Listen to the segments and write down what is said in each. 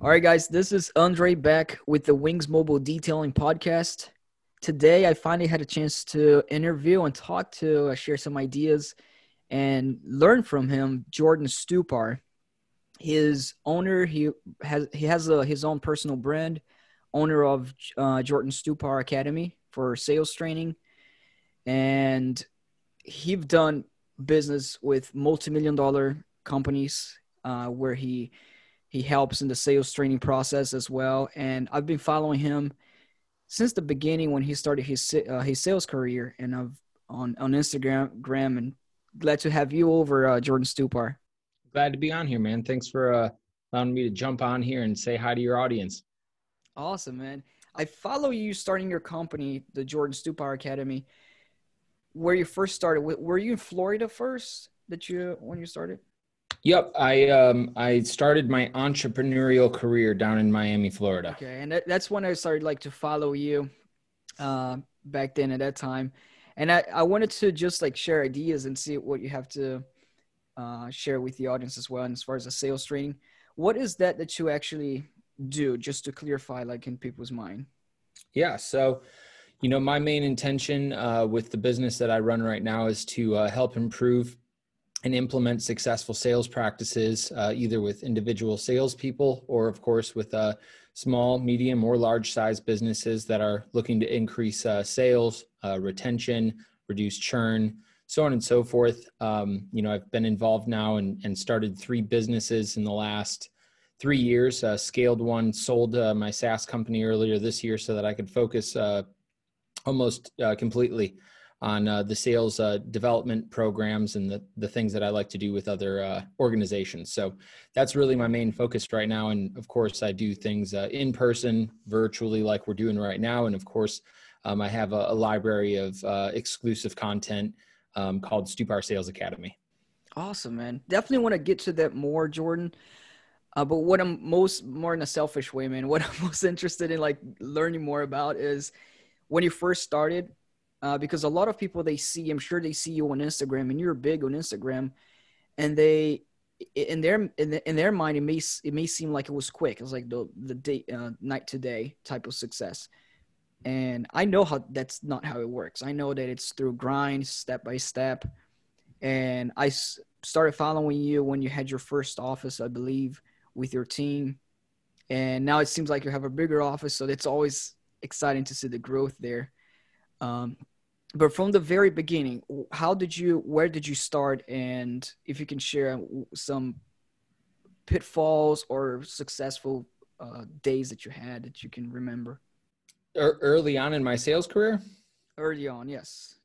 All right, guys, this is Andre back with the Wings Mobile Detailing Podcast. Today, I finally had a chance to interview and talk to, uh, share some ideas, and learn from him, Jordan Stupar. His owner, he has he has a, his own personal brand, owner of uh, Jordan Stupar Academy for sales training, and he's done business with multi-million dollar companies uh, where he he helps in the sales training process as well. And I've been following him since the beginning when he started his uh, his sales career, and I've on on Instagram, Graham, and glad to have you over, uh, Jordan Stupar. Glad to be on here, man. Thanks for uh, allowing me to jump on here and say hi to your audience. Awesome, man. I follow you starting your company, the Jordan Stupar Academy. Where you first started? Were you in Florida first? That you when you started? Yep, I um I started my entrepreneurial career down in Miami, Florida. Okay, and that, that's when I started like to follow you, uh, back then at that time, and I I wanted to just like share ideas and see what you have to, uh, share with the audience as well. And as far as the sales training, what is that that you actually do, just to clarify, like in people's mind? Yeah, so you know my main intention uh, with the business that I run right now is to uh, help improve and implement successful sales practices, uh, either with individual salespeople or, of course, with uh, small, medium, or large size businesses that are looking to increase uh, sales, uh, retention, reduce churn, so on and so forth. Um, you know, I've been involved now and, and started three businesses in the last three years. Uh, scaled one, sold uh, my SaaS company earlier this year so that I could focus almost completely on uh, the sales uh, development programs and the, the things that I like to do with other uh, organizations. So that's really my main focus right now. And of course, I do things in person, virtually, like we're doing right now. And of course, um, I have a, a library of exclusive content um, called Stupar Sales Academy. Awesome, man. Definitely want to get to that more, Jordan. Uh, but what I'm most more in a selfish way, man, what I'm most interested in like learning more about is when you first started, uh, because a lot of people they see, I'm sure they see you on Instagram, and you're big on Instagram, and they in their in, the, in their mind it may it may seem like it was quick. It was like the the day uh, night to day type of success, and I know how that's not how it works. I know that it's through grind, step by step, and I s- started following you when you had your first office, I believe, with your team, and now it seems like you have a bigger office, so it's always exciting to see the growth there. Um, but from the very beginning, how did you, where did you start? And if you can share some pitfalls or successful uh, days that you had that you can remember. Early on in my sales career? Early on, yes.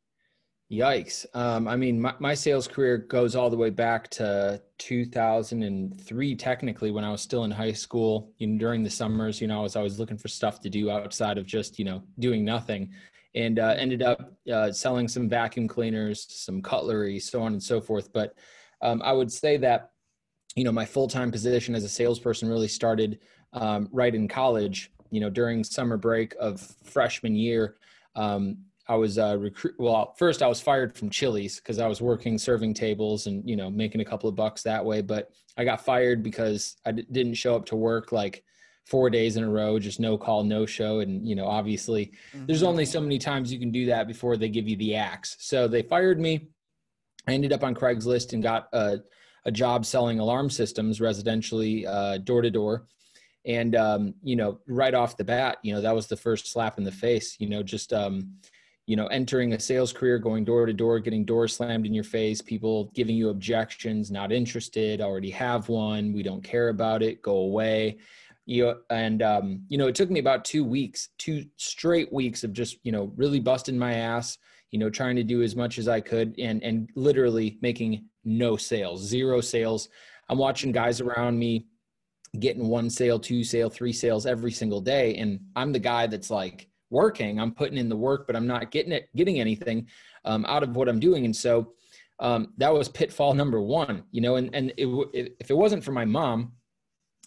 Yikes. Um, I mean, my, my sales career goes all the way back to 2003, technically, when I was still in high school. You know, during the summers, you know, I was always looking for stuff to do outside of just, you know, doing nothing and uh, ended up uh, selling some vacuum cleaners, some cutlery, so on and so forth. But um, I would say that, you know, my full time position as a salesperson really started um, right in college. You know, during summer break of freshman year, um, I was uh, recruit. Well, first I was fired from Chili's because I was working serving tables and you know making a couple of bucks that way. But I got fired because I d- didn't show up to work like four days in a row, just no call, no show. And, you know, obviously mm-hmm. there's only so many times you can do that before they give you the axe. So they fired me. I ended up on Craigslist and got a, a job selling alarm systems residentially, door to door. And, um, you know, right off the bat, you know, that was the first slap in the face, you know, just, um, you know, entering a sales career, going door to door, getting doors slammed in your face, people giving you objections, not interested, already have one, we don't care about it, go away you know, and um, you know it took me about two weeks two straight weeks of just you know really busting my ass you know trying to do as much as i could and and literally making no sales zero sales. I'm watching guys around me getting one sale two sale three sales every single day and i'm the guy that's like working. I'm putting in the work but i'm not getting it getting anything um, out of what i'm doing. And so um, that was pitfall number one you know and and it, if it wasn't for my mom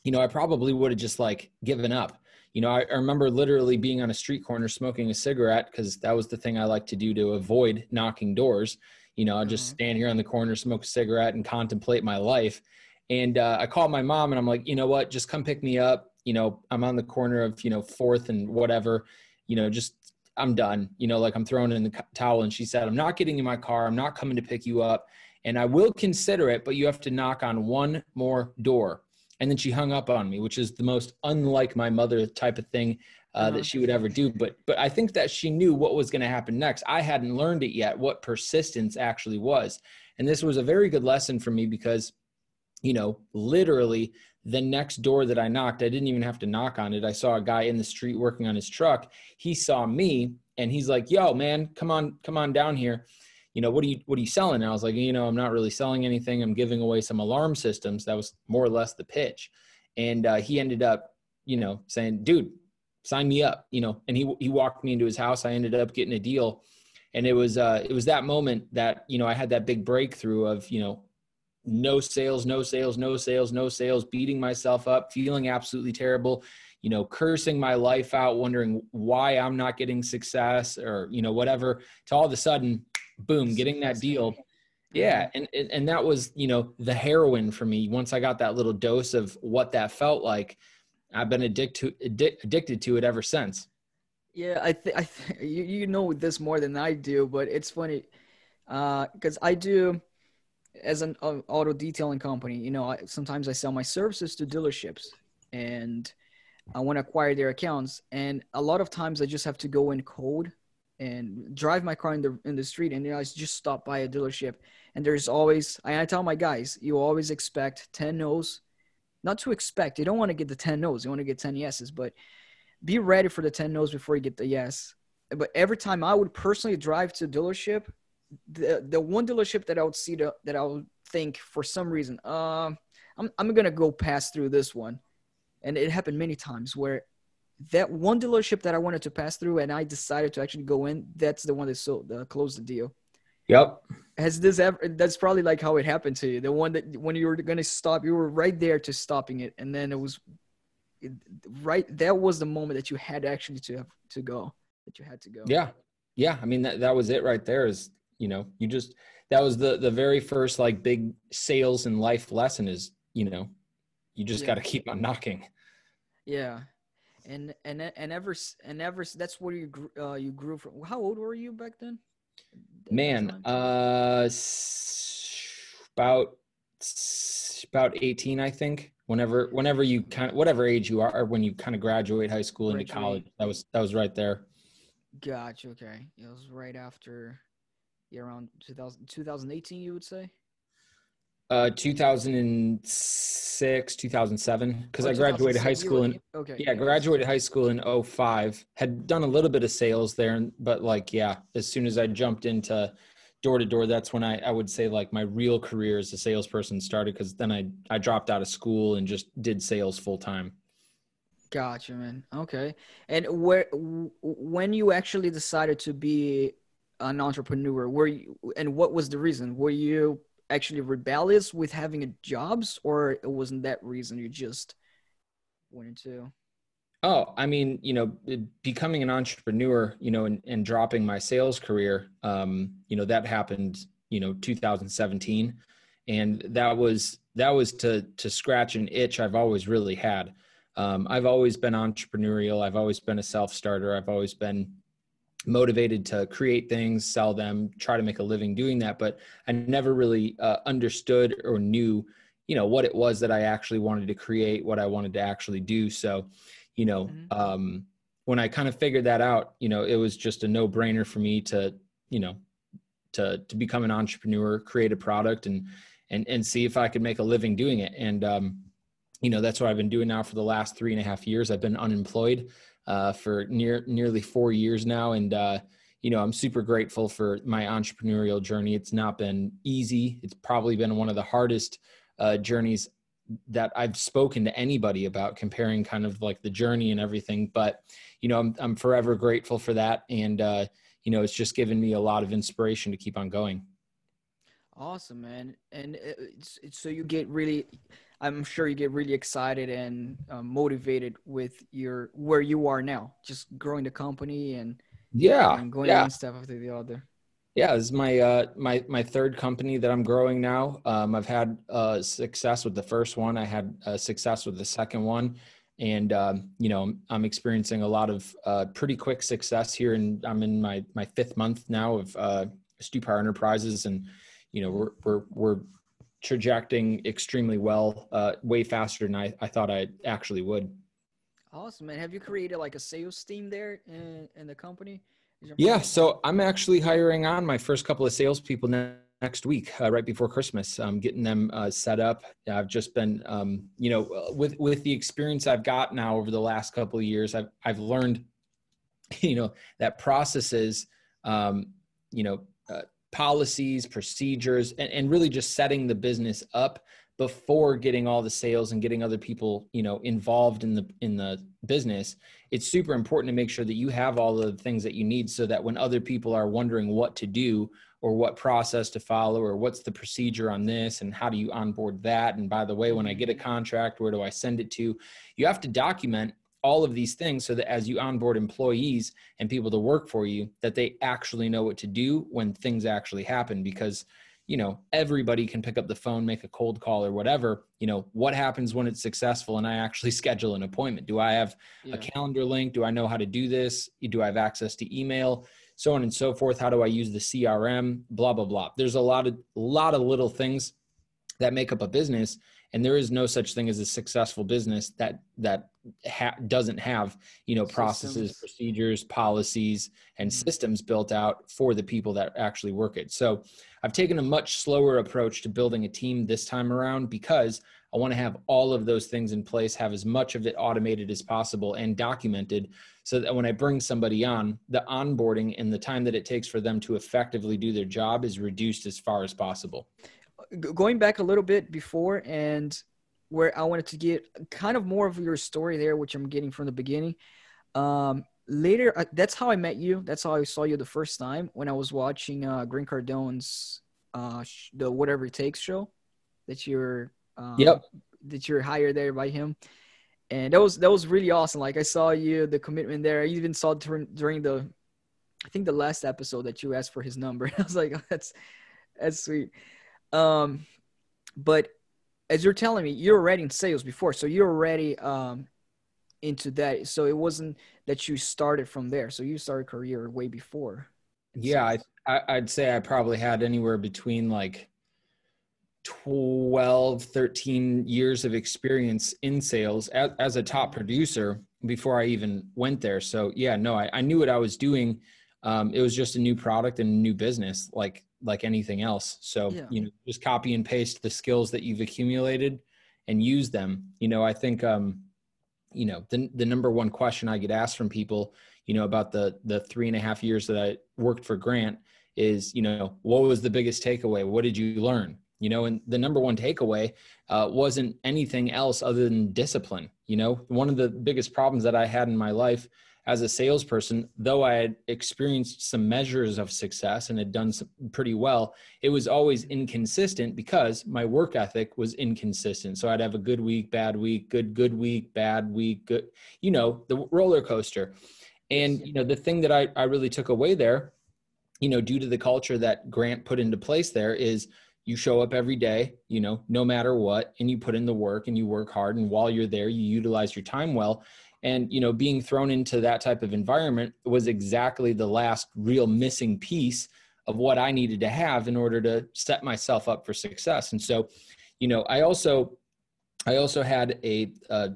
you know, I probably would have just like given up. You know, I, I remember literally being on a street corner smoking a cigarette because that was the thing I like to do to avoid knocking doors. You know, I just mm-hmm. stand here on the corner, smoke a cigarette, and contemplate my life. And uh, I called my mom and I'm like, you know what? Just come pick me up. you know, I'm on the corner of, you know, fourth and whatever, you know, just I'm done. You know, like I'm throwing in the towel. And she said, I'm not getting in my car. I'm not coming to pick you up. And I will consider it, but you have to knock on one more door. And then she hung up on me, which is the most unlike my mother type of thing uh, uh-huh. that she would ever do. But but I think that she knew what was going to happen next. I hadn't learned it yet, what persistence actually was. And this was a very good lesson for me because, you know, literally the next door that I knocked, I didn't even have to knock on it. I saw a guy in the street working on his truck. He saw me and he's like, "Yo, man, come on, come on down here." You know, what are you what are you selling? And I was like, you know, I'm not really selling anything. I'm giving away some alarm systems. That was more or less the pitch. And uh, he ended up, you know, saying, "Dude, sign me up." You know, and he he walked me into his house. I ended up getting a deal. And it was uh, it was that moment that you know I had that big breakthrough of you know no sales, no sales, no sales, no sales, beating myself up, feeling absolutely terrible, you know, cursing my life out, wondering why I'm not getting success or, you know, whatever, to all of a sudden, boom, getting that deal. Yeah. And, and that was, you know, the heroin for me. Once I got that little dose of what that felt like, I've been addicted to, addic- addicted to it ever since. Yeah. I think, I th- you, you know this more than I do, but it's funny. Uh, cause I do, as an uh, auto detailing company, you know, I, sometimes I sell my services to dealerships and I want to acquire their accounts. And a lot of times I just have to go in code and drive my car in the in the street and I just stop by a dealership. And there's always I, I tell my guys you always expect 10 no's. Not to expect you don't want to get the 10 no's you want to get 10 yeses but be ready for the 10 no's before you get the yes. But every time I would personally drive to a dealership the the one dealership that I would see the, that I would think for some reason, uh, I'm I'm gonna go pass through this one, and it happened many times where that one dealership that I wanted to pass through and I decided to actually go in, that's the one that sold uh, closed the deal. Yep. Has this ever? That's probably like how it happened to you. The one that when you were gonna stop, you were right there to stopping it, and then it was it, right. That was the moment that you had actually to have to go. That you had to go. Yeah, yeah. I mean that that was it right there. Is you know you just that was the the very first like big sales and life lesson is you know you just yeah. got to keep on knocking yeah and and and ever and ever that's where you grew uh you grew from how old were you back then? Man uh about about 18 i think. Whenever whenever you kind of whatever age you are when you kind of graduate high school into college that was that was right there. Gotcha okay. It was right after yeah, around 2000, 2018, you would say? Uh, 2006, 2007, because oh, I graduated high school in, okay. Yeah, graduated high school in 05. Had done a little bit of sales there, but like, yeah, as soon as I jumped into door to door, that's when I, I would say like my real career as a salesperson started because then I, I dropped out of school and just did sales full time. Gotcha, man. Okay. And where, when you actually decided to be an entrepreneur? Were you, and what was the reason? Were you actually rebellious with having a jobs, or it wasn't that reason? You just wanted to. Oh, I mean, you know, becoming an entrepreneur, you know, and, and dropping my sales career, um, you know, that happened, you know, 2017, and that was that was to to scratch an itch I've always really had. Um, I've always been entrepreneurial. I've always been a self starter. I've always been motivated to create things, sell them, try to make a living doing that. But I never really uh, understood or knew, you know, what it was that I actually wanted to create, what I wanted to actually do. So, you know, mm-hmm. um, when I kind of figured that out, you know, it was just a no brainer for me to, you know, to to become an entrepreneur, create a product, and and and see if I could make a living doing it. And um, you know, that's what I've been doing now for the last three and a half years. I've been unemployed uh, for near nearly four years now, and uh, you know I'm super grateful for my entrepreneurial journey. It's not been easy. It's probably been one of the hardest uh, journeys that I've spoken to anybody about comparing kind of like the journey and everything. But you know I'm I'm forever grateful for that, and uh, you know it's just given me a lot of inspiration to keep on going. Awesome, man. And it's, it's, so you get really I'm sure you get really excited and um, motivated with your where you are now, just growing the company and yeah, and going yeah. one step after the other. Yeah, this is my uh, my my third company that I'm growing now. Um, I've had uh, success with the first one. I had uh, success with the second one. and um, you know I'm experiencing a lot of uh, pretty quick success here, and I'm in my my fifth month now of uh, Stupar Enterprises, and you know we're we're we're trajecting extremely well, uh, way faster than I, I thought I actually would. Awesome, man. Have you created like a sales team there in, in the company? Yeah, so I'm actually hiring on my first couple of salespeople now next week, uh, right before Christmas. I'm getting them uh, set up. I've just been, um, you know, uh, with with the experience I've got now over the last couple of years, I've I've learned, you know, that processes, um, you know, policies, procedures, and, and really just setting the business up before getting all the sales and getting other people you know involved in the in the business it's super important to make sure that you have all the things that you need so that when other people are wondering what to do or what process to follow or what's the procedure on this and how do you onboard that. And by the way when i get a mm-hmm. contract where do i send it to? You have to document all of these things so that as you onboard employees and people to work for you that they actually know what to do when things actually happen. Because you know everybody can pick up the phone make a cold call or whatever. You know what happens when it's successful and i actually schedule an appointment? Do i have yeah. a calendar link? Do i know how to do this? Do i have access to email? So on and so forth. How do i use the crm blah blah blah. There's a lot of lot of little things that make up a business and there is no such thing as a successful business that that ha- doesn't have you know processes systems. procedures policies and mm-hmm. systems built out for the people that actually work it so i've taken a much slower approach to building a team this time around because i want to have all of those things in place have as much of it automated as possible and documented so that when i bring somebody on the onboarding and the time that it takes for them to effectively do their job is reduced as far as possible going back a little bit before and where I wanted to get kind of more of your story there, which I'm getting from the beginning. Um, later, uh, that's how I met you. That's how I saw you the first time when I was watching uh, Grant Cardone's uh, sh- the Whatever It Takes show. That you're um, yep that you're hired there by him, and that was that was really awesome. Like I saw you, the commitment there. I even saw during, during the, I think the last episode that you asked for his number. I was like, oh, that's that's sweet. Um, but as you're telling me, you're already in sales before, so you're already um, into that. So it wasn't that you started from there. So you started career way before. Yeah, I, I, would say I probably had anywhere between like 12, 13 years of experience in sales as, as a top producer before I even went there. So yeah, no, I, I knew what I was doing. Um, it was just a new product and a new business. Like like anything else. So, yeah. you know, just copy and paste the skills that you've accumulated and use them. You know, I think, um, you know, the, the number one question I get asked from people, you know, about the, the three and a half years that I worked for Grant is, you know, what was the biggest takeaway? What did you learn? You know, and the number one takeaway uh, wasn't anything else other than discipline. You know, one of the biggest problems that I had in my life as a salesperson, though I had experienced some measures of success and had done pretty well, it was always inconsistent because my work ethic was inconsistent. So I'd have a good week, bad week, good, good week, bad week, good, you know, the roller coaster. And, you know, the thing that I, I really took away there, you know, due to the culture that Grant put into place there is you show up every day, you know, no matter what, and you put in the work and you work hard. And while you're there, you utilize your time well and you know being thrown into that type of environment was exactly the last real missing piece of what i needed to have in order to set myself up for success. And so you know i also i also had a a,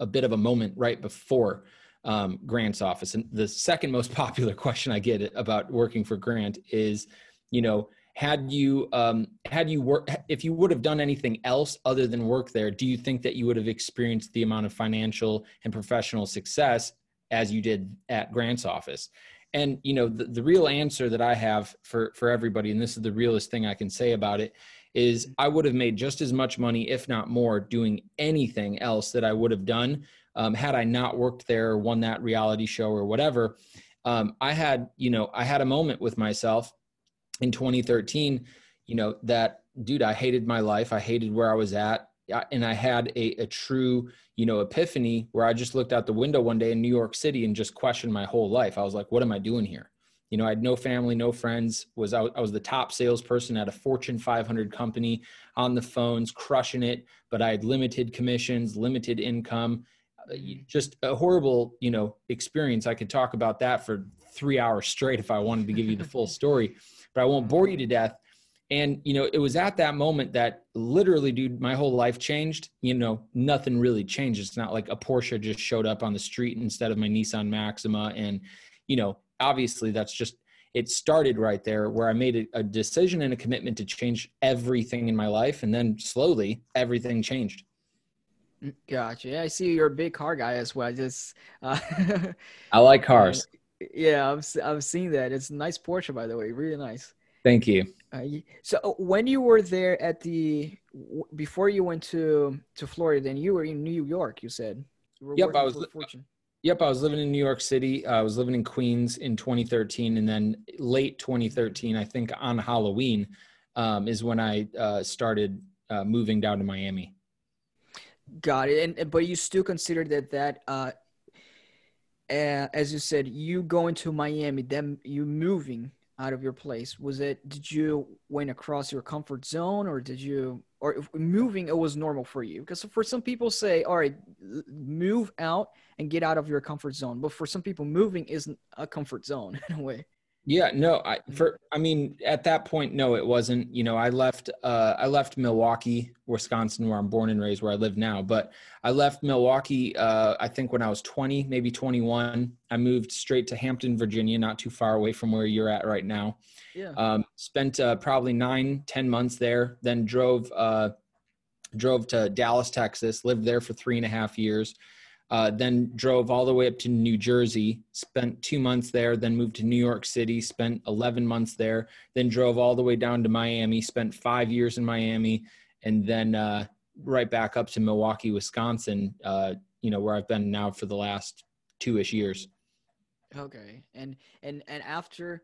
a bit of a moment right before um, grant's office. And the second most popular question i get about working for grant is you know had you um, had you work if you would have done anything else other than work there do you think that you would have experienced the amount of financial and professional success as you did at grant's office? And you know the, the real answer that i have for for everybody and this is the realest thing i can say about it is i would have made just as much money if not more doing anything else that i would have done um, had i not worked there or won that reality show or whatever. Um, i had you know i had a moment with myself in 2013, you know, that dude, I hated my life. I hated where I was at. And I had a, a true, you know, epiphany where I just looked out the window one day in New York City and just questioned my whole life. I was like, what am I doing here? You know, I had no family, no friends. Was I, I was the top salesperson at a Fortune 500 company on the phones, crushing it. But I had limited commissions, limited income, mm-hmm. just a horrible you know experience i could talk about that for three hours straight if i wanted to give you the full story but i won't bore you to death and you know it was at that moment that literally dude my whole life changed you know nothing really changed it's not like a porsche just showed up on the street instead of my nissan maxima and you know obviously that's just it started right there where i made a, a decision and a commitment to change everything in my life and then slowly everything changed Gotcha. Yeah, I see you're a big car guy as well. Just uh, I like cars. Yeah, I've I've seen that. It's a nice Porsche, by the way. Really nice. Thank you. Uh, so uh, when you were there at the before you went to to Florida, then you were in New York. You said. You yep, I was. Yep, I was living in New York City. Uh, I was living in Queens in 2013, and then late 2013, I think on Halloween, um, is when I uh, started uh, moving down to Miami. Got it. And but you still consider that that uh, Uh, as you said, you going to Miami, then you moving out of your place was it did you went across your comfort zone or did you or moving it was normal for you? Because for some people say all right move out and get out of your comfort zone but for some people moving isn't a comfort zone in a way yeah, no, I mm-hmm. for I mean at that point no it wasn't. You know, I left uh I left Milwaukee, Wisconsin where I'm born and raised where I live now, but I left Milwaukee uh I think when I was 20, maybe 21. I moved straight to Hampton, Virginia, not too far away from where you're at right now. Yeah. Um spent uh, probably nine, ten months there, then drove uh drove to Dallas, Texas, lived there for three and a half years uh, then drove all the way up to New Jersey, spent two months there, then moved to New York City, spent 11 months there, then drove all the way down to Miami, spent five years in Miami, and then uh, right back up to Milwaukee, Wisconsin, uh, you know, where I've been now for the last two ish years. Okay. And, and, and after,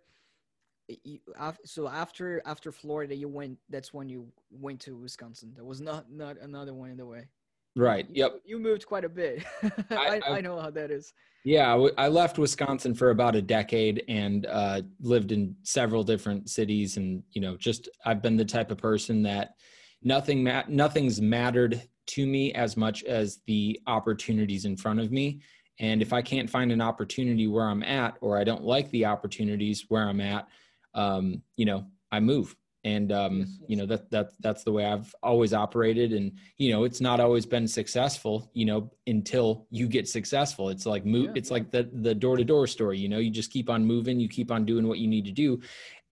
you, so after, after Florida, you went, that's when you went to Wisconsin. There was not, not another one in the way. Right. You, yep. You moved quite a bit. I, I, I, know how that is. Yeah, I left Wisconsin for about a decade and uh, lived in several different cities, and you know, just I've been the type of person that nothing ma- nothing's mattered to me as much as the opportunities in front of me. And if I can't find an opportunity where I'm at, or I don't like the opportunities where I'm at, um, you know, I move and um, you know that that that's the way I've always operated. And you know, it's not always been successful. You know, until you get successful, it's like move. Yeah, it's like the the door to door story. You know, you just keep on moving. You keep on doing what you need to do,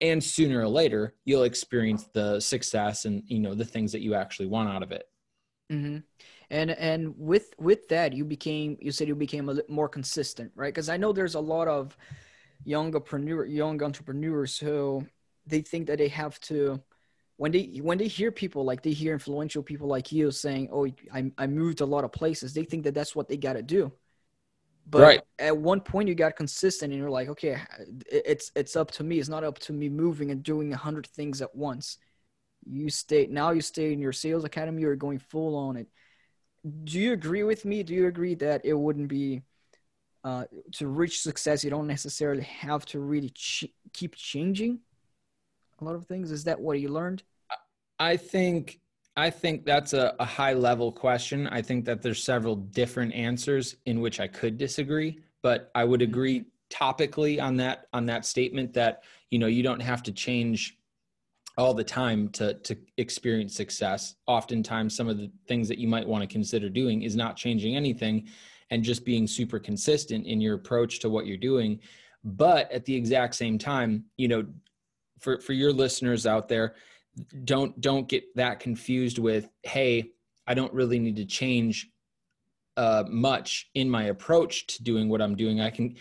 and sooner or later, you'll experience the success and you know the things that you actually want out of it. Mm-hmm. And and with with that, you became you said you became a little more consistent, right? Because I know there's a lot of young entrepreneur young entrepreneurs who they think that they have to when they when they hear people like they hear influential people like you saying oh i, I moved a lot of places they think that that's what they got to do. But right. at one point you got consistent and you're like okay it's it's up to me. It's not up to me moving and doing a hundred things at once. You stay now you stay in your sales academy you're going full on it. Do you agree with me? Do you agree that it wouldn't be uh, to reach success you don't necessarily have to really ch- keep changing a lot of things? Is that what you learned? I think I think that's a, a, high level question. I think that there's several different answers in which I could disagree, but I would mm-hmm. agree topically on that on that statement that you know you don't have to change all the time to to experience success. Oftentimes, some of the things that you might want to consider doing is not changing anything and just being super consistent in your approach to what you're doing. But at the exact same time, you know, for for your listeners out there don't don't get that confused with hey i don't really need to change uh, much in my approach to doing what i'm doing. I can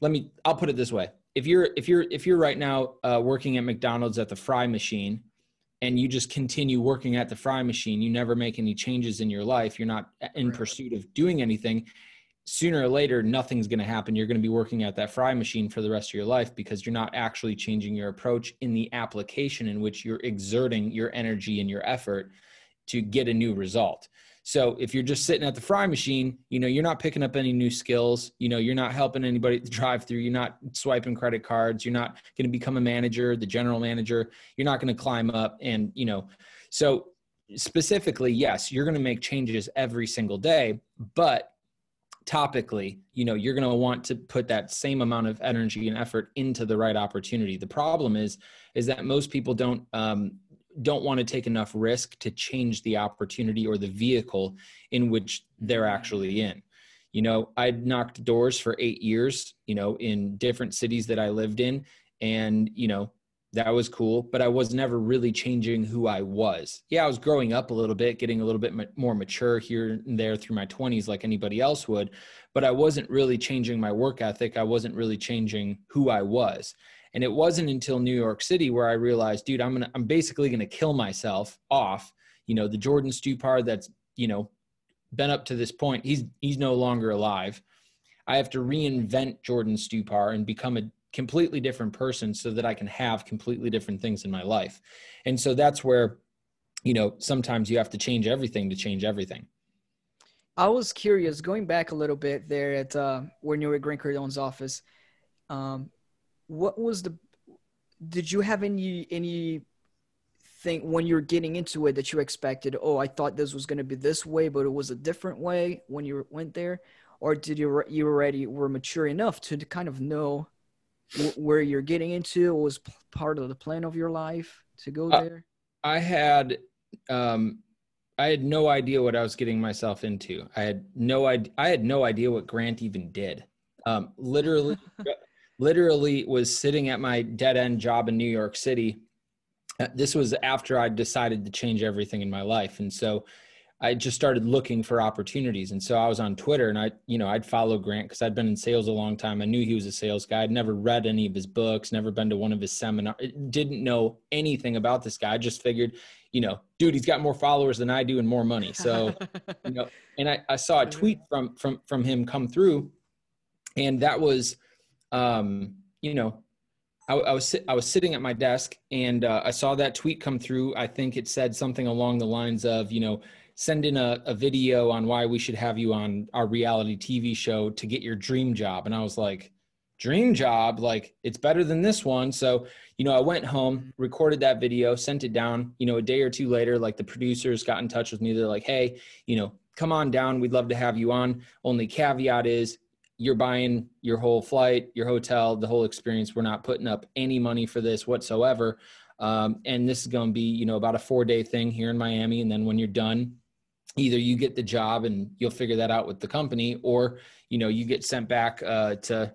let me i'll put it this way. If you're if you're if you're right now uh, working at mcdonald's at the fry machine and you just continue working at the fry machine you never make any changes in your life you're not in pursuit of doing anything sooner or later nothing's going to happen. You're going to be working at that fry machine for the rest of your life because you're not actually changing your approach in the application in which you're exerting your energy and your effort to get a new result. So if you're just sitting at the fry machine you know you're not picking up any new skills. You know you're not helping anybody to drive through. You're not swiping credit cards. You're not going to become a manager the general manager. You're not going to climb up and you know so specifically yes you're going to make changes every single day but topically, you know, you're going to want to put that same amount of energy and effort into the right opportunity. The problem is, is that most people don't, um, don't want to take enough risk to change the opportunity or the vehicle in which they're actually in. You know, I'd knocked doors for eight years, you know, in different cities that I lived in. And, you know, that was cool, but I was never really changing who I was. Yeah, I was growing up a little bit, getting a little bit more mature here and there through my 20s, like anybody else would, but I wasn't really changing my work ethic. I wasn't really changing who I was. And it wasn't until New York City where I realized, dude, I'm gonna, I'm basically gonna kill myself off. You know, the Jordan Stupar that's, you know, been up to this point, he's he's no longer alive. I have to reinvent Jordan Stupar and become a completely different person so that I can have completely different things in my life. And so that's where, you know, sometimes you have to change everything to change everything. I was curious, going back a little bit there at uh, when you were at Grant Cardone's office, um, what was the, did you have any, any thing when you're getting into it that you expected, oh, I thought this was going to be this way, but it was a different way when you went there? Or did you, you already were mature enough to kind of know where you're getting into was part of the plan of your life to go uh, there? I had um, I had no idea what I was getting myself into. I had no idea. I had no idea what Grant even did. Um, literally, literally was sitting at my dead end job in New York City. Uh, this was after I decided to change everything in my life, and so I just started looking for opportunities. And so I was on Twitter and I, you know, I'd follow Grant because I'd been in sales a long time. I knew he was a sales guy. I'd never read any of his books, never been to one of his seminars, didn't know anything about this guy. I just figured, you know, dude, he's got more followers than I do and more money. So, you know, and I, I saw a tweet from, from, from him come through and that was, um, you know, I, I was I was sitting at my desk and uh, I saw that tweet come through. I think it said something along the lines of, you know, send in a, a video on why we should have you on our reality TV show to get your dream job. And I was like, dream job? Like, it's better than this one. So, you know, I went home, recorded that video, sent it down. You know, a day or two later, like the producers got in touch with me. They're like, hey, you know, come on down. We'd love to have you on. Only caveat is you're buying your whole flight, your hotel, the whole experience. We're not putting up any money for this whatsoever. Um, and this is going to be, you know, about a four day thing here in Miami. And then when you're done, either you get the job and you'll figure that out with the company or you know you get sent back uh, to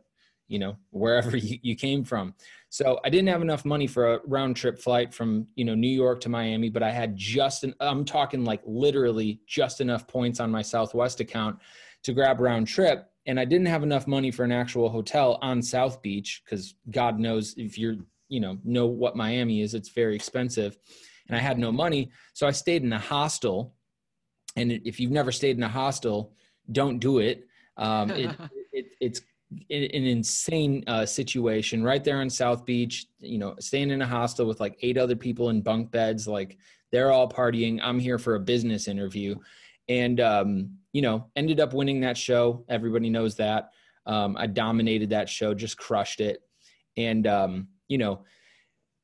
you know wherever you, you came from. So i didn't have enough money for a round trip flight from you know new york to miami but i had just an i'm talking like literally just enough points on my southwest account to grab round trip and i didn't have enough money for an actual hotel on south beach because god knows if you're you know know what miami is it's very expensive and i had no money so i stayed in a hostel and if you've never stayed in a hostel, don't do it. Um, it, it it's an insane uh, situation right there on South Beach. You know, staying in a hostel with like eight other people in bunk beds, like they're all partying. I'm here for a business interview, and um, you know, ended up winning that show. Everybody knows that. Um, I dominated that show, just crushed it, and um, you know,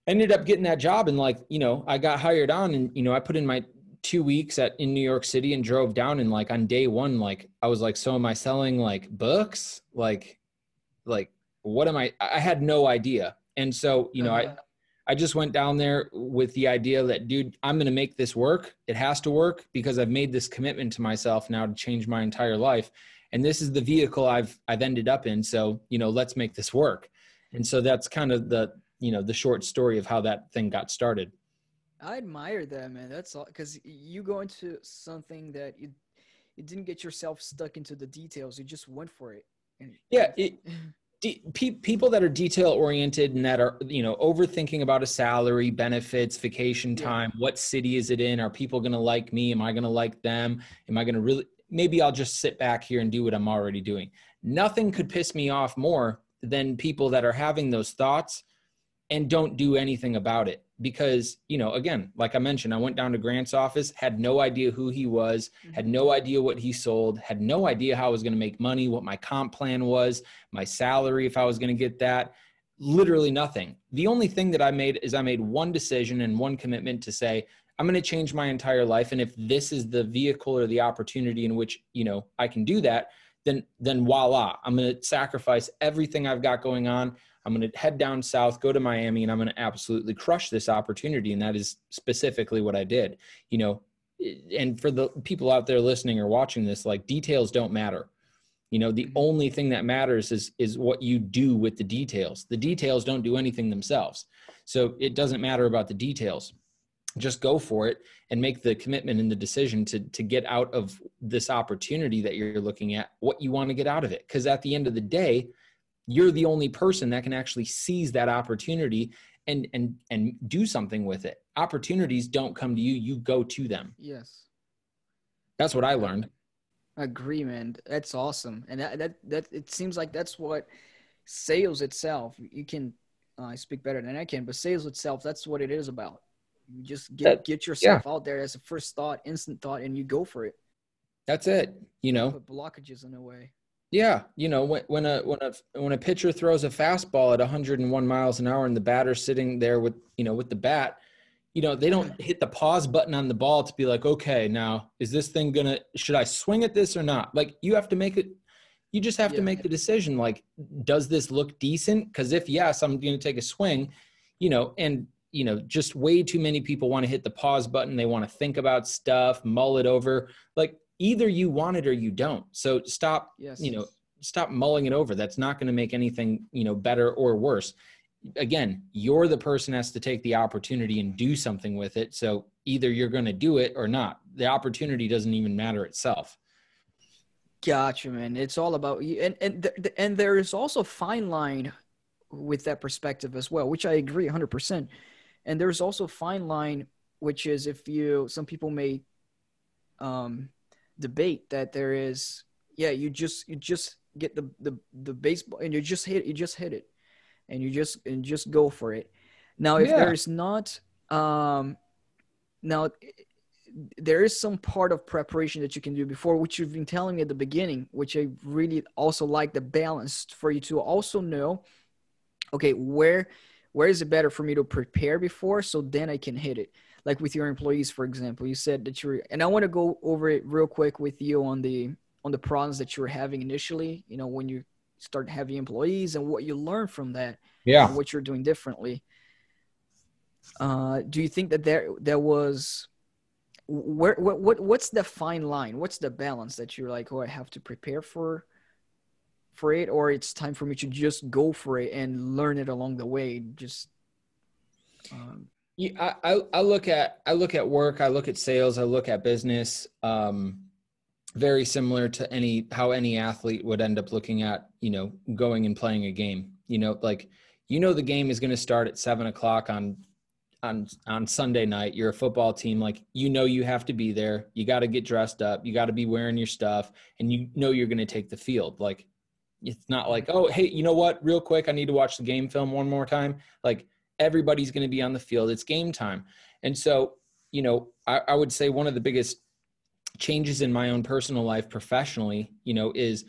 ended up getting that job. And like, you know, I got hired on, and you know, I put in my two weeks at in New York City and drove down and like on day one, like I was like, so am I selling like books? Like, like what am I? I had no idea. And so, you know, uh-huh. I I just went down there with the idea that, dude, I'm going to make this work. It has to work because I've made this commitment to myself now to change my entire life. And this is the vehicle I've I've ended up in. So, you know, let's make this work. And so that's kind of the, you know, the short story of how that thing got started. I admire that, man. That's all because you go into something that you you didn't get yourself stuck into the details. You just went for it. And, yeah, it, de- pe- people that are detail oriented and that are you know overthinking about a salary, benefits, vacation time. Yeah. What city is it in? Are people going to like me? Am I going to like them? Am I going to really? Maybe I'll just sit back here and do what I'm already doing. Nothing could piss me off more than people that are having those thoughts and don't do anything about it because you know again like i mentioned i went down to grant's office had no idea who he was had no mm-hmm. idea what he sold had no idea how i was going to make money what my comp plan was my salary if i was going to get that literally nothing the only thing that i made is i made one decision and one commitment to say i'm going to change my entire life and if this is the vehicle or the opportunity in which you know i can do that then then voila, I'm going to sacrifice everything I've got going on. I'm going to head down south, go to Miami, and I'm going to absolutely crush this opportunity. And that is specifically what I did. You know, and for the people out there listening or watching this, like details don't matter. You know, the mm-hmm. only thing that matters is is what you do with the details. The details don't do anything themselves. So it doesn't matter about the details just go for it and make the commitment and the decision to to get out of this opportunity that you're looking at what you want to get out of it because at the end of the day you're the only person that can actually seize that opportunity and and and do something with it opportunities don't come to you you go to them yes that's what i learned agree man that's awesome and that that, that it seems like that's what sales itself you can uh, i speak better than i can but sales itself that's what it is about you just get that, get yourself yeah. out there as a first thought, instant thought, and you go for it. That's it. You know, Put blockages in a way. Yeah, you know when when a when a when a pitcher throws a fastball at 101 miles an hour and the batter's sitting there with you know with the bat, you know they don't hit the pause button on the ball to be like, okay, now is this thing gonna should I swing at this or not? Like you have to make it. You just have yeah. to make the decision. Like, does this look decent? Because if yes, I'm to take a swing. You know, and you know just way too many people want to hit the pause button they want to think about stuff mull it over like either you want it or you don't. So stop yes. you know stop mulling it over. That's not going to make anything you know better or worse. Again you're the person has to take the opportunity and do something with it. So either you're going to do it or not. The opportunity doesn't even matter itself. Gotcha man. It's all about you. And and and there is also fine line with that perspective as well which i agree 100% and there's also fine line which is if you some people may um, debate that there is yeah you just you just get the the the baseball and you just hit you just hit it and you just and just go for it now if yeah. there's not um now there is some part of preparation that you can do before which you've been telling me at the beginning which i really also like the balance for you to also know okay where where is it better for me to prepare before so then I can hit it? Like with your employees, for example, you said that you're, and I want to go over it real quick with you on the on the problems that you were having initially. You know, when you start having employees and what you learn from that. Yeah. what you're doing differently. Uh, do you think that there there was where what, what what's the fine line? What's the balance that you're like, oh, I have to prepare for for it or it's time for me to just go for it and learn it along the way just um, yeah, I, I look at I look at work, I look at sales, I look at business. Um, very similar to any how any athlete would end up looking at you know going and playing a game. You know, like you know the game is going to start at seven o'clock on on on Sunday night. You're a football team, like you know you have to be there. You got to get dressed up. You got to be wearing your stuff, and you know you're going to take the field. Like it's not like, oh, hey, you know what? Real quick, I need to watch the game film one more time. Like everybody's going to be on the field. It's game time. And so, you know, I, I would say one of the biggest changes in my own personal life professionally, you know, is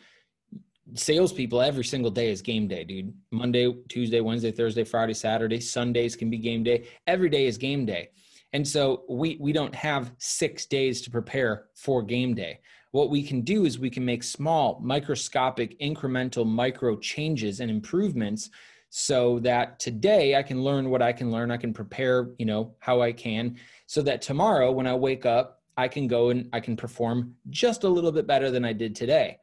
salespeople every single day is game day, dude. Monday, Tuesday, Wednesday, Thursday, Friday, Saturday, Sundays can be game day. Every day is game day. And so we we don't have 6 days to prepare for game day. What we can do is we can make small, microscopic, incremental micro changes and improvements so that today I can learn what I can learn. I can prepare, you know, how I can so that tomorrow when I wake up, I can go and I can perform just a little bit better than I did today.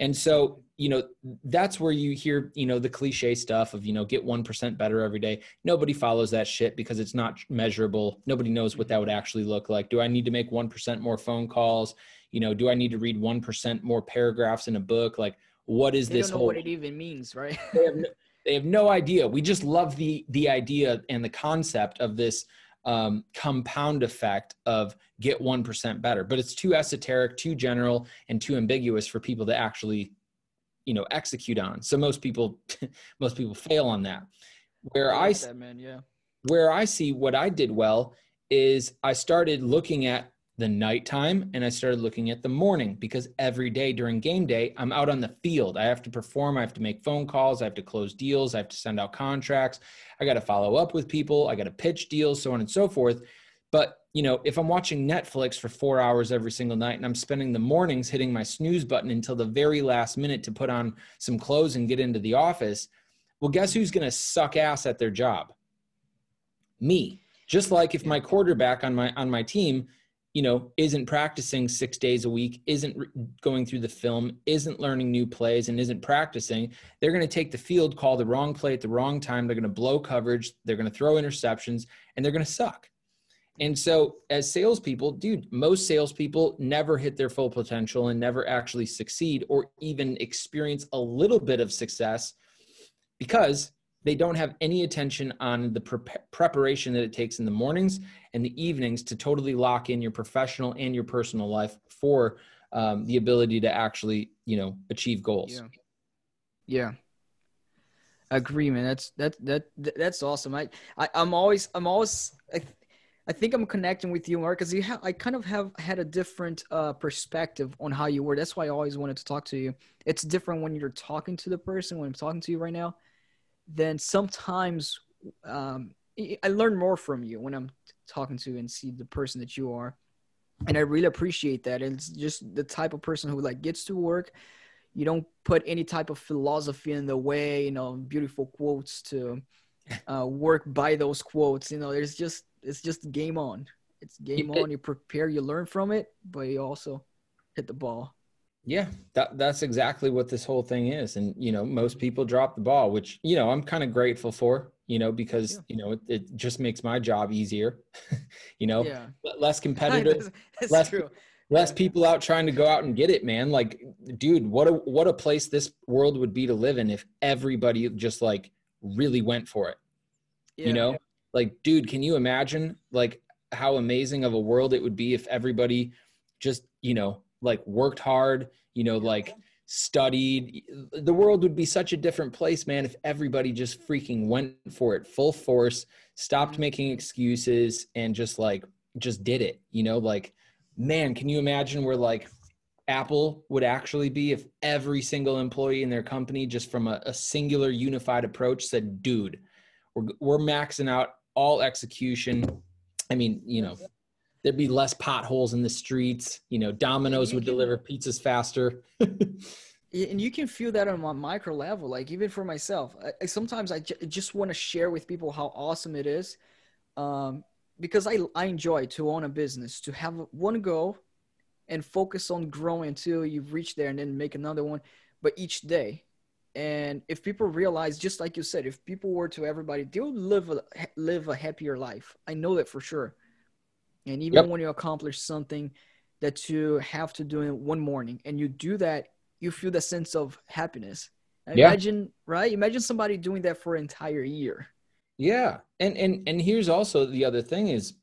And so, you know, that's where you hear, you know, the cliche stuff of, you know, get 1% better every day. Nobody follows that shit because it's not measurable. Nobody knows what that would actually look like. Do I need to make 1% more phone calls? you know do i need to read 1% more paragraphs in a book like what is they this whole what it even means right no, they have no idea. We just love the the idea and the concept of this um, compound effect of get 1% better but it's too esoteric too general and too ambiguous for people to actually you know execute on. So most people most people fail on that. Where i, I that, man, yeah. where i see what i did well is i started looking at the nighttime and I started looking at the morning because every day during game day, I'm out on the field. I have to perform, I have to make phone calls, I have to close deals, I have to send out contracts, I got to follow up with people, I got to pitch deals, so on and so forth. But, you know, if I'm watching Netflix for four hours every single night and I'm spending the mornings hitting my snooze button until the very last minute to put on some clothes and get into the office, well, guess who's going to suck ass at their job? Me. Just like if my quarterback on my on my team you know isn't practicing six days a week isn't re- going through the film isn't learning new plays and isn't practicing they're going to take the field call the wrong play at the wrong time they're going to blow coverage they're going to throw interceptions and they're going to suck. And so, as salespeople, dude, most salespeople never hit their full potential and never actually succeed or even experience a little bit of success because they don't have any attention on the pre- preparation that it takes in the mornings and the evenings to totally lock in your professional and your personal life for um, the ability to actually, you know, achieve goals. Yeah. Yeah. Agreement. That's that that that's awesome. I, I I'm always I'm always I, I think I'm connecting with you, Mark, because you have I kind of have had a different uh, perspective on how you were. That's why I always wanted to talk to you. It's different when you're talking to the person. When I'm talking to you right now, then sometimes um, I learn more from you when I'm talking to and see the person that you are, and I really appreciate that. And it's just the type of person who like gets to work. You don't put any type of philosophy in the way, you know, beautiful quotes to uh, work by those quotes. You know, there's just it's just game on. It's game on. You prepare, you learn from it, but you also hit the ball. Yeah, that that's exactly what this whole thing is. And you know, most people drop the ball, which you know I'm kind of grateful for. You know, because yeah. you know it, it, just makes my job easier. you know, yeah. less competitive, less true. less yeah. people out trying to go out and get it, man. Like, dude, what a what a place this world would be to live in if everybody just like really went for it. you know, like dude can you imagine like how amazing of a world it would be if everybody just you know like worked hard you know like studied the world would be such a different place man if everybody just freaking went for it full force stopped mm-hmm. making excuses and just like just did it you know like man can you imagine where like apple would actually be if every single employee in their company just from a, a singular unified approach said dude we're, we're maxing out all execution. I mean, you know, there'd be less potholes in the streets. You know, Domino's would deliver pizzas faster. and you can feel that on a micro level. Like even for myself, I, sometimes I j- just want to share with people how awesome it is, um, because I I enjoy to own a business, to have one goal, and focus on growing until you reach there, and then make another one. But each day, and if people realize just like you said if people were to everybody they'll live a live a happier life i know that for sure and even yep. when you accomplish something that you have to do in one morning and you do that you feel the sense of happiness. Yeah. imagine right? Imagine somebody doing that for an entire year. Yeah. And and and here's also the other thing is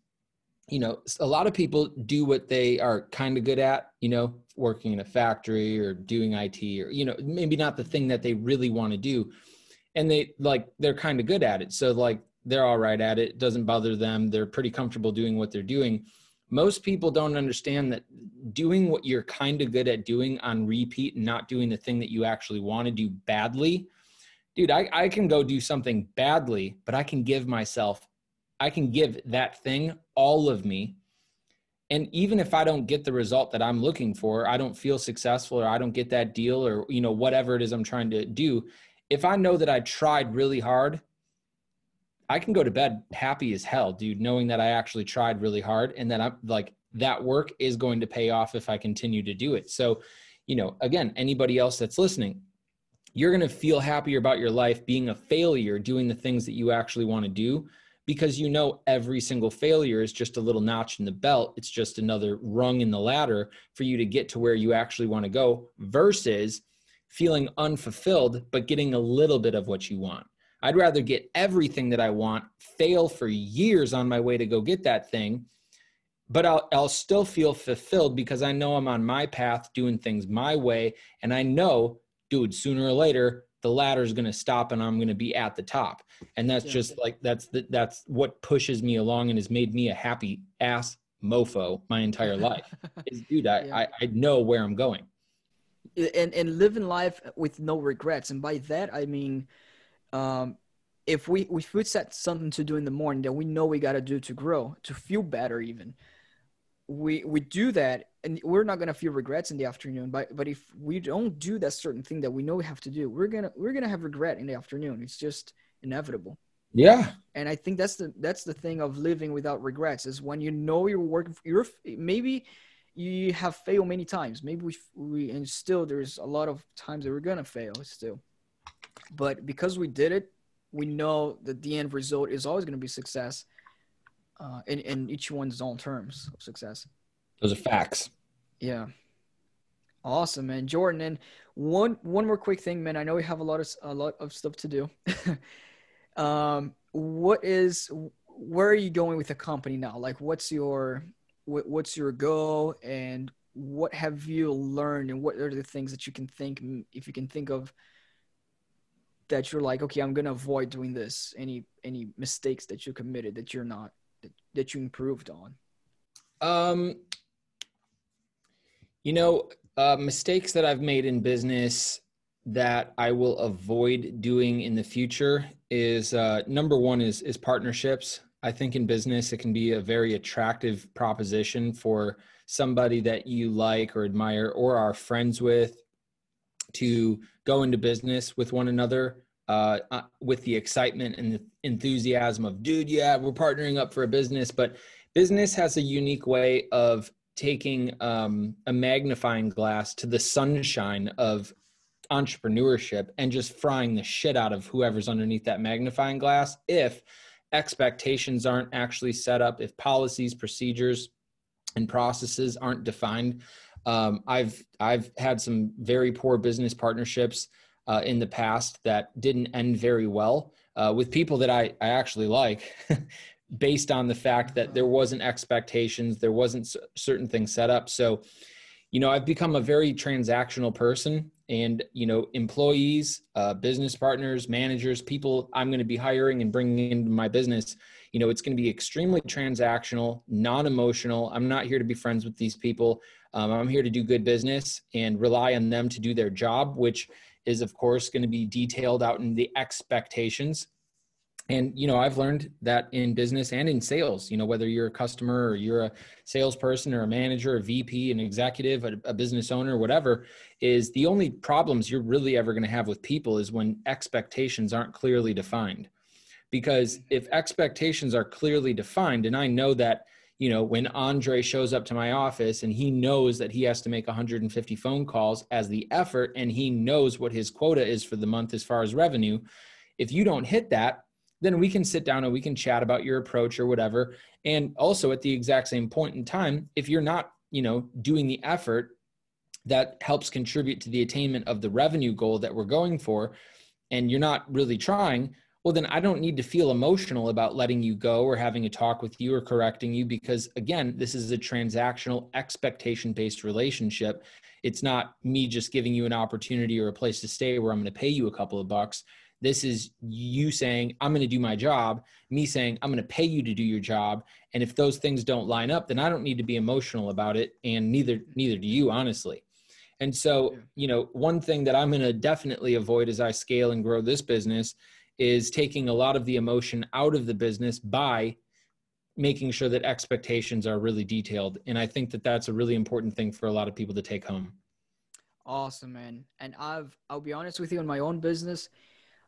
you know a lot of people do what they are kind of good at you know working in a factory or doing IT or you know maybe not the thing that they really want to do. And they like they're kind of good at it. So like they're all right at it. it doesn't bother them they're pretty comfortable doing what they're doing most people don't understand that doing what you're kind of good at doing on repeat and not doing the thing that you actually want to do badly dude I, I can go do something badly but i can give myself i can give that thing all of me and even if i don't get the result that i'm looking for i don't feel successful or i don't get that deal or you know whatever it is i'm trying to do if i know that i tried really hard i can go to bed happy as hell dude knowing that i actually tried really hard and that i'm like that work is going to pay off if i continue to do it so you know again anybody else that's listening you're going to feel happier about your life being a failure doing the things that you actually want to do because you know every single failure is just a little notch in the belt. It's just another rung in the ladder for you to get to where you actually want to go versus feeling unfulfilled, but getting a little bit of what you want. I'd rather get everything that I want, fail for years on my way to go get that thing, but I'll, I'll still feel fulfilled because I know I'm on my path doing things my way. And I know, dude, sooner or later, the ladder is going to stop and I'm going to be at the top. And that's yeah. just like that's the, that's what pushes me along and has made me a happy ass mofo my entire life. is dude, I, yeah. I I know where I'm going. And and living life with no regrets. And by that I mean um if we if we set something to do in the morning that we know we got to do to grow to feel better even we we do that and we're not going to feel regrets in the afternoon but but if we don't do that certain thing that we know we have to do we're going to we're going to have regret in the afternoon. It's just inevitable. Yeah. And i think that's the that's the thing of living without regrets is when you know you're working you're maybe you have failed many times. Maybe we we and still there's a lot of times that we're going to fail still but because we did it we know that the end result is always going to be success uh, in, in each one's own terms of success. Those are facts. Yeah. Awesome, man. Jordan, and one one more quick thing, man. I know we have a lot of a lot of stuff to do. um, what is where are you going with the company now? Like, what's your what, what's your goal, and what have you learned, and what are the things that you can think, if you can think of, that you're like, okay, I'm gonna avoid doing this. Any any mistakes that you committed that you're not that, that you improved on? Um, you know, uh, mistakes that I've made in business that I will avoid doing in the future is uh, number one is is partnerships. I think in business it can be a very attractive proposition for somebody that you like or admire or are friends with to go into business with one another uh, uh, with the excitement and the enthusiasm of, dude, yeah, we're partnering up for a business. But business has a unique way of taking um, a magnifying glass to the sunshine of entrepreneurship and just frying the shit out of whoever's underneath that magnifying glass if expectations aren't actually set up, if policies, procedures, and processes aren't defined. Um, I've I've had some very poor business partnerships uh, in the past that didn't end very well uh, with people that I, I actually like based on the fact that there wasn't expectations there wasn't certain things set up. So you know i've become a very transactional person and you know employees uh, business partners managers people i'm going to be hiring and bringing into my business you know it's going to be extremely transactional non-emotional. I'm not here to be friends with these people um, i'm here to do good business and rely on them to do their job which is of course going to be detailed out in the expectations. And you know i've learned that in business and in sales you know whether you're a customer or you're a salesperson or a manager a vp an executive a, a business owner whatever is the only problems you're really ever going to have with people is when expectations aren't clearly defined. Because if expectations are clearly defined and i know that you know, when Andre shows up to my office and he knows that he has to make 150 phone calls as the effort and he knows what his quota is for the month as far as revenue, if you don't hit that, then we can sit down and we can chat about your approach or whatever. And also at the exact same point in time, if you're not, you know, doing the effort that helps contribute to the attainment of the revenue goal that we're going for, and you're not really trying, well then i don't need to feel emotional about letting you go or having a talk with you or correcting you because again this is a transactional expectation based relationship. It's not me just giving you an opportunity or a place to stay where i'm going to pay you a couple of bucks. This is you saying i'm going to do my job me saying i'm going to pay you to do your job. And if those things don't line up then i don't need to be emotional about it and neither neither do you honestly. And so you know one thing that i'm going to definitely avoid as i scale and grow this business is taking a lot of the emotion out of the business by making sure that expectations are really detailed. And i think that that's a really important thing for a lot of people to take home. Awesome man. And i've i'll be honest with you in my own business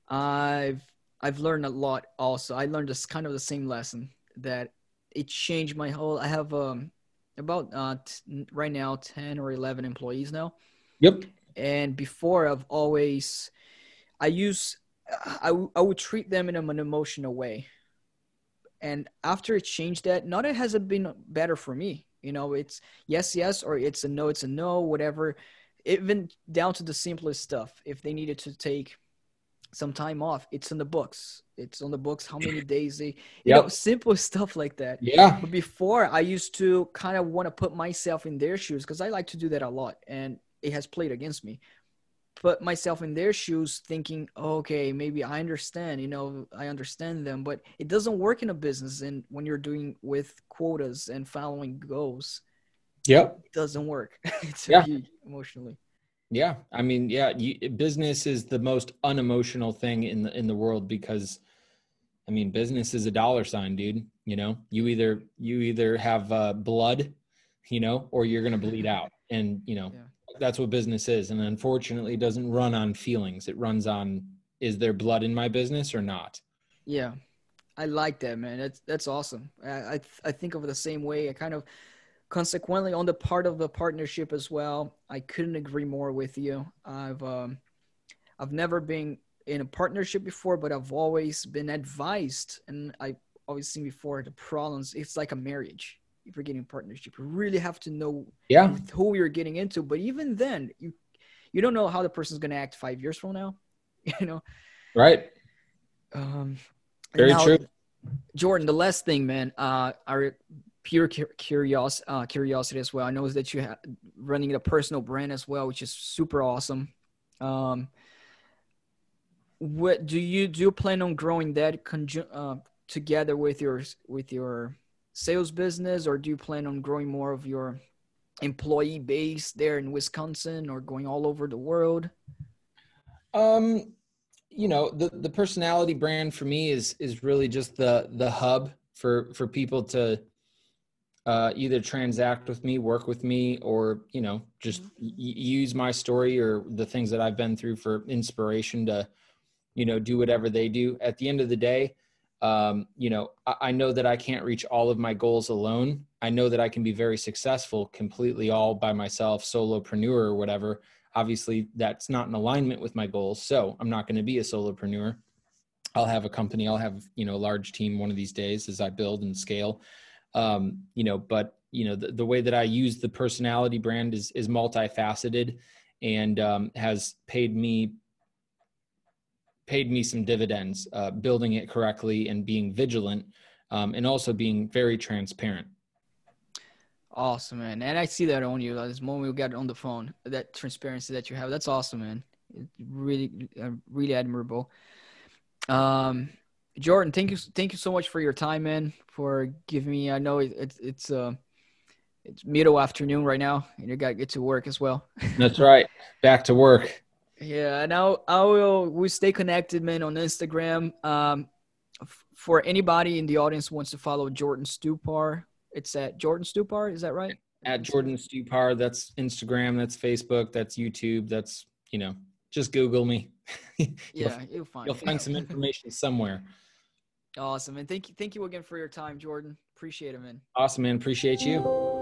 i've i've learned a lot also. I learned this kind of the same lesson that it changed my whole i have um about uh t- right now 10 or 11 employees now. Yep. And before i've always i use I, I would treat them in an emotional way. And after it changed that, not it hasn't been better for me. You know, it's yes, yes, or it's a no, it's a no, whatever. Even down to the simplest stuff. If they needed to take some time off, it's in the books. It's on the books how many days they, you yep. know, simple stuff like that. Yeah. But before, I used to kind of want to put myself in their shoes because I like to do that a lot, and it has played against me put myself in their shoes thinking okay maybe i understand you know i understand them but it doesn't work in a business and when you're doing with quotas and following goals yep it doesn't work it's yeah. emotionally yeah i mean yeah you, business is the most unemotional thing in the in the world because I mean, business is a dollar sign, dude. You know, you either you either have uh, blood, you know, or you're gonna bleed out, and you know, yeah. That's what business is. And unfortunately, it doesn't run on feelings. It runs on is there blood in my business or not? Yeah, I like that, man. That's that's awesome. I I, I think of it the same way. I kind of consequently on the part of the partnership as well. I couldn't agree more with you. I've um, I've never been in a partnership before, but I've always been advised, and I always seen before the problems. It's like a marriage. If you're getting a partnership, you really have to know yeah. who you're getting into. But even then, you you don't know how the person's gonna act five years from now. You know, right? Um, very now, true. Jordan, the last thing, man, uh, our pure curiosity, uh, curiosity as well. I know is that you have running a personal brand as well, which is super awesome. Um, what do you do? You plan on growing that conju- uh, together with your with your sales business, or do you plan on growing more of your employee base there in Wisconsin, or going all over the world? Um, you know, the the personality brand for me is is really just the the hub for for people to uh, either transact with me, work with me, or you know, just mm-hmm. y- use my story or the things that I've been through for inspiration to you know do whatever they do at the end of the day um, you know I, I know that i can't reach all of my goals alone. I know that i can be very successful completely all by myself solopreneur or whatever. Obviously that's not in alignment with my goals so i'm not going to be a solopreneur. I'll have a company i'll have you know a large team one of these days as i build and scale. Um, you know but you know the, the way that i use the personality brand is is multifaceted and um, has paid me paid me some dividends, uh, building it correctly and being vigilant, um, and also being very transparent. Awesome, man. And I see that on you. This moment we got on the phone, that transparency that you have. That's awesome, man. It's really, uh, really admirable. Um, Jordan, thank you, thank you so much for your time, man. For giving me. I know it, it's it's uh it's middle afternoon right now, and you got to get to work as well. That's right. Back to work. Yeah, and I'll, I will we stay connected, man, on Instagram. Um, f- for anybody in the audience wants to follow Jordan Stupar, it's at Jordan Stupar. Is that right? At Jordan Stupar. That's Instagram. That's Facebook. That's YouTube. That's you know, just Google me. you'll, yeah, you'll find you'll find some information somewhere. Awesome, and thank you, thank you again for your time, Jordan. Appreciate it, man. Awesome, man. Appreciate you.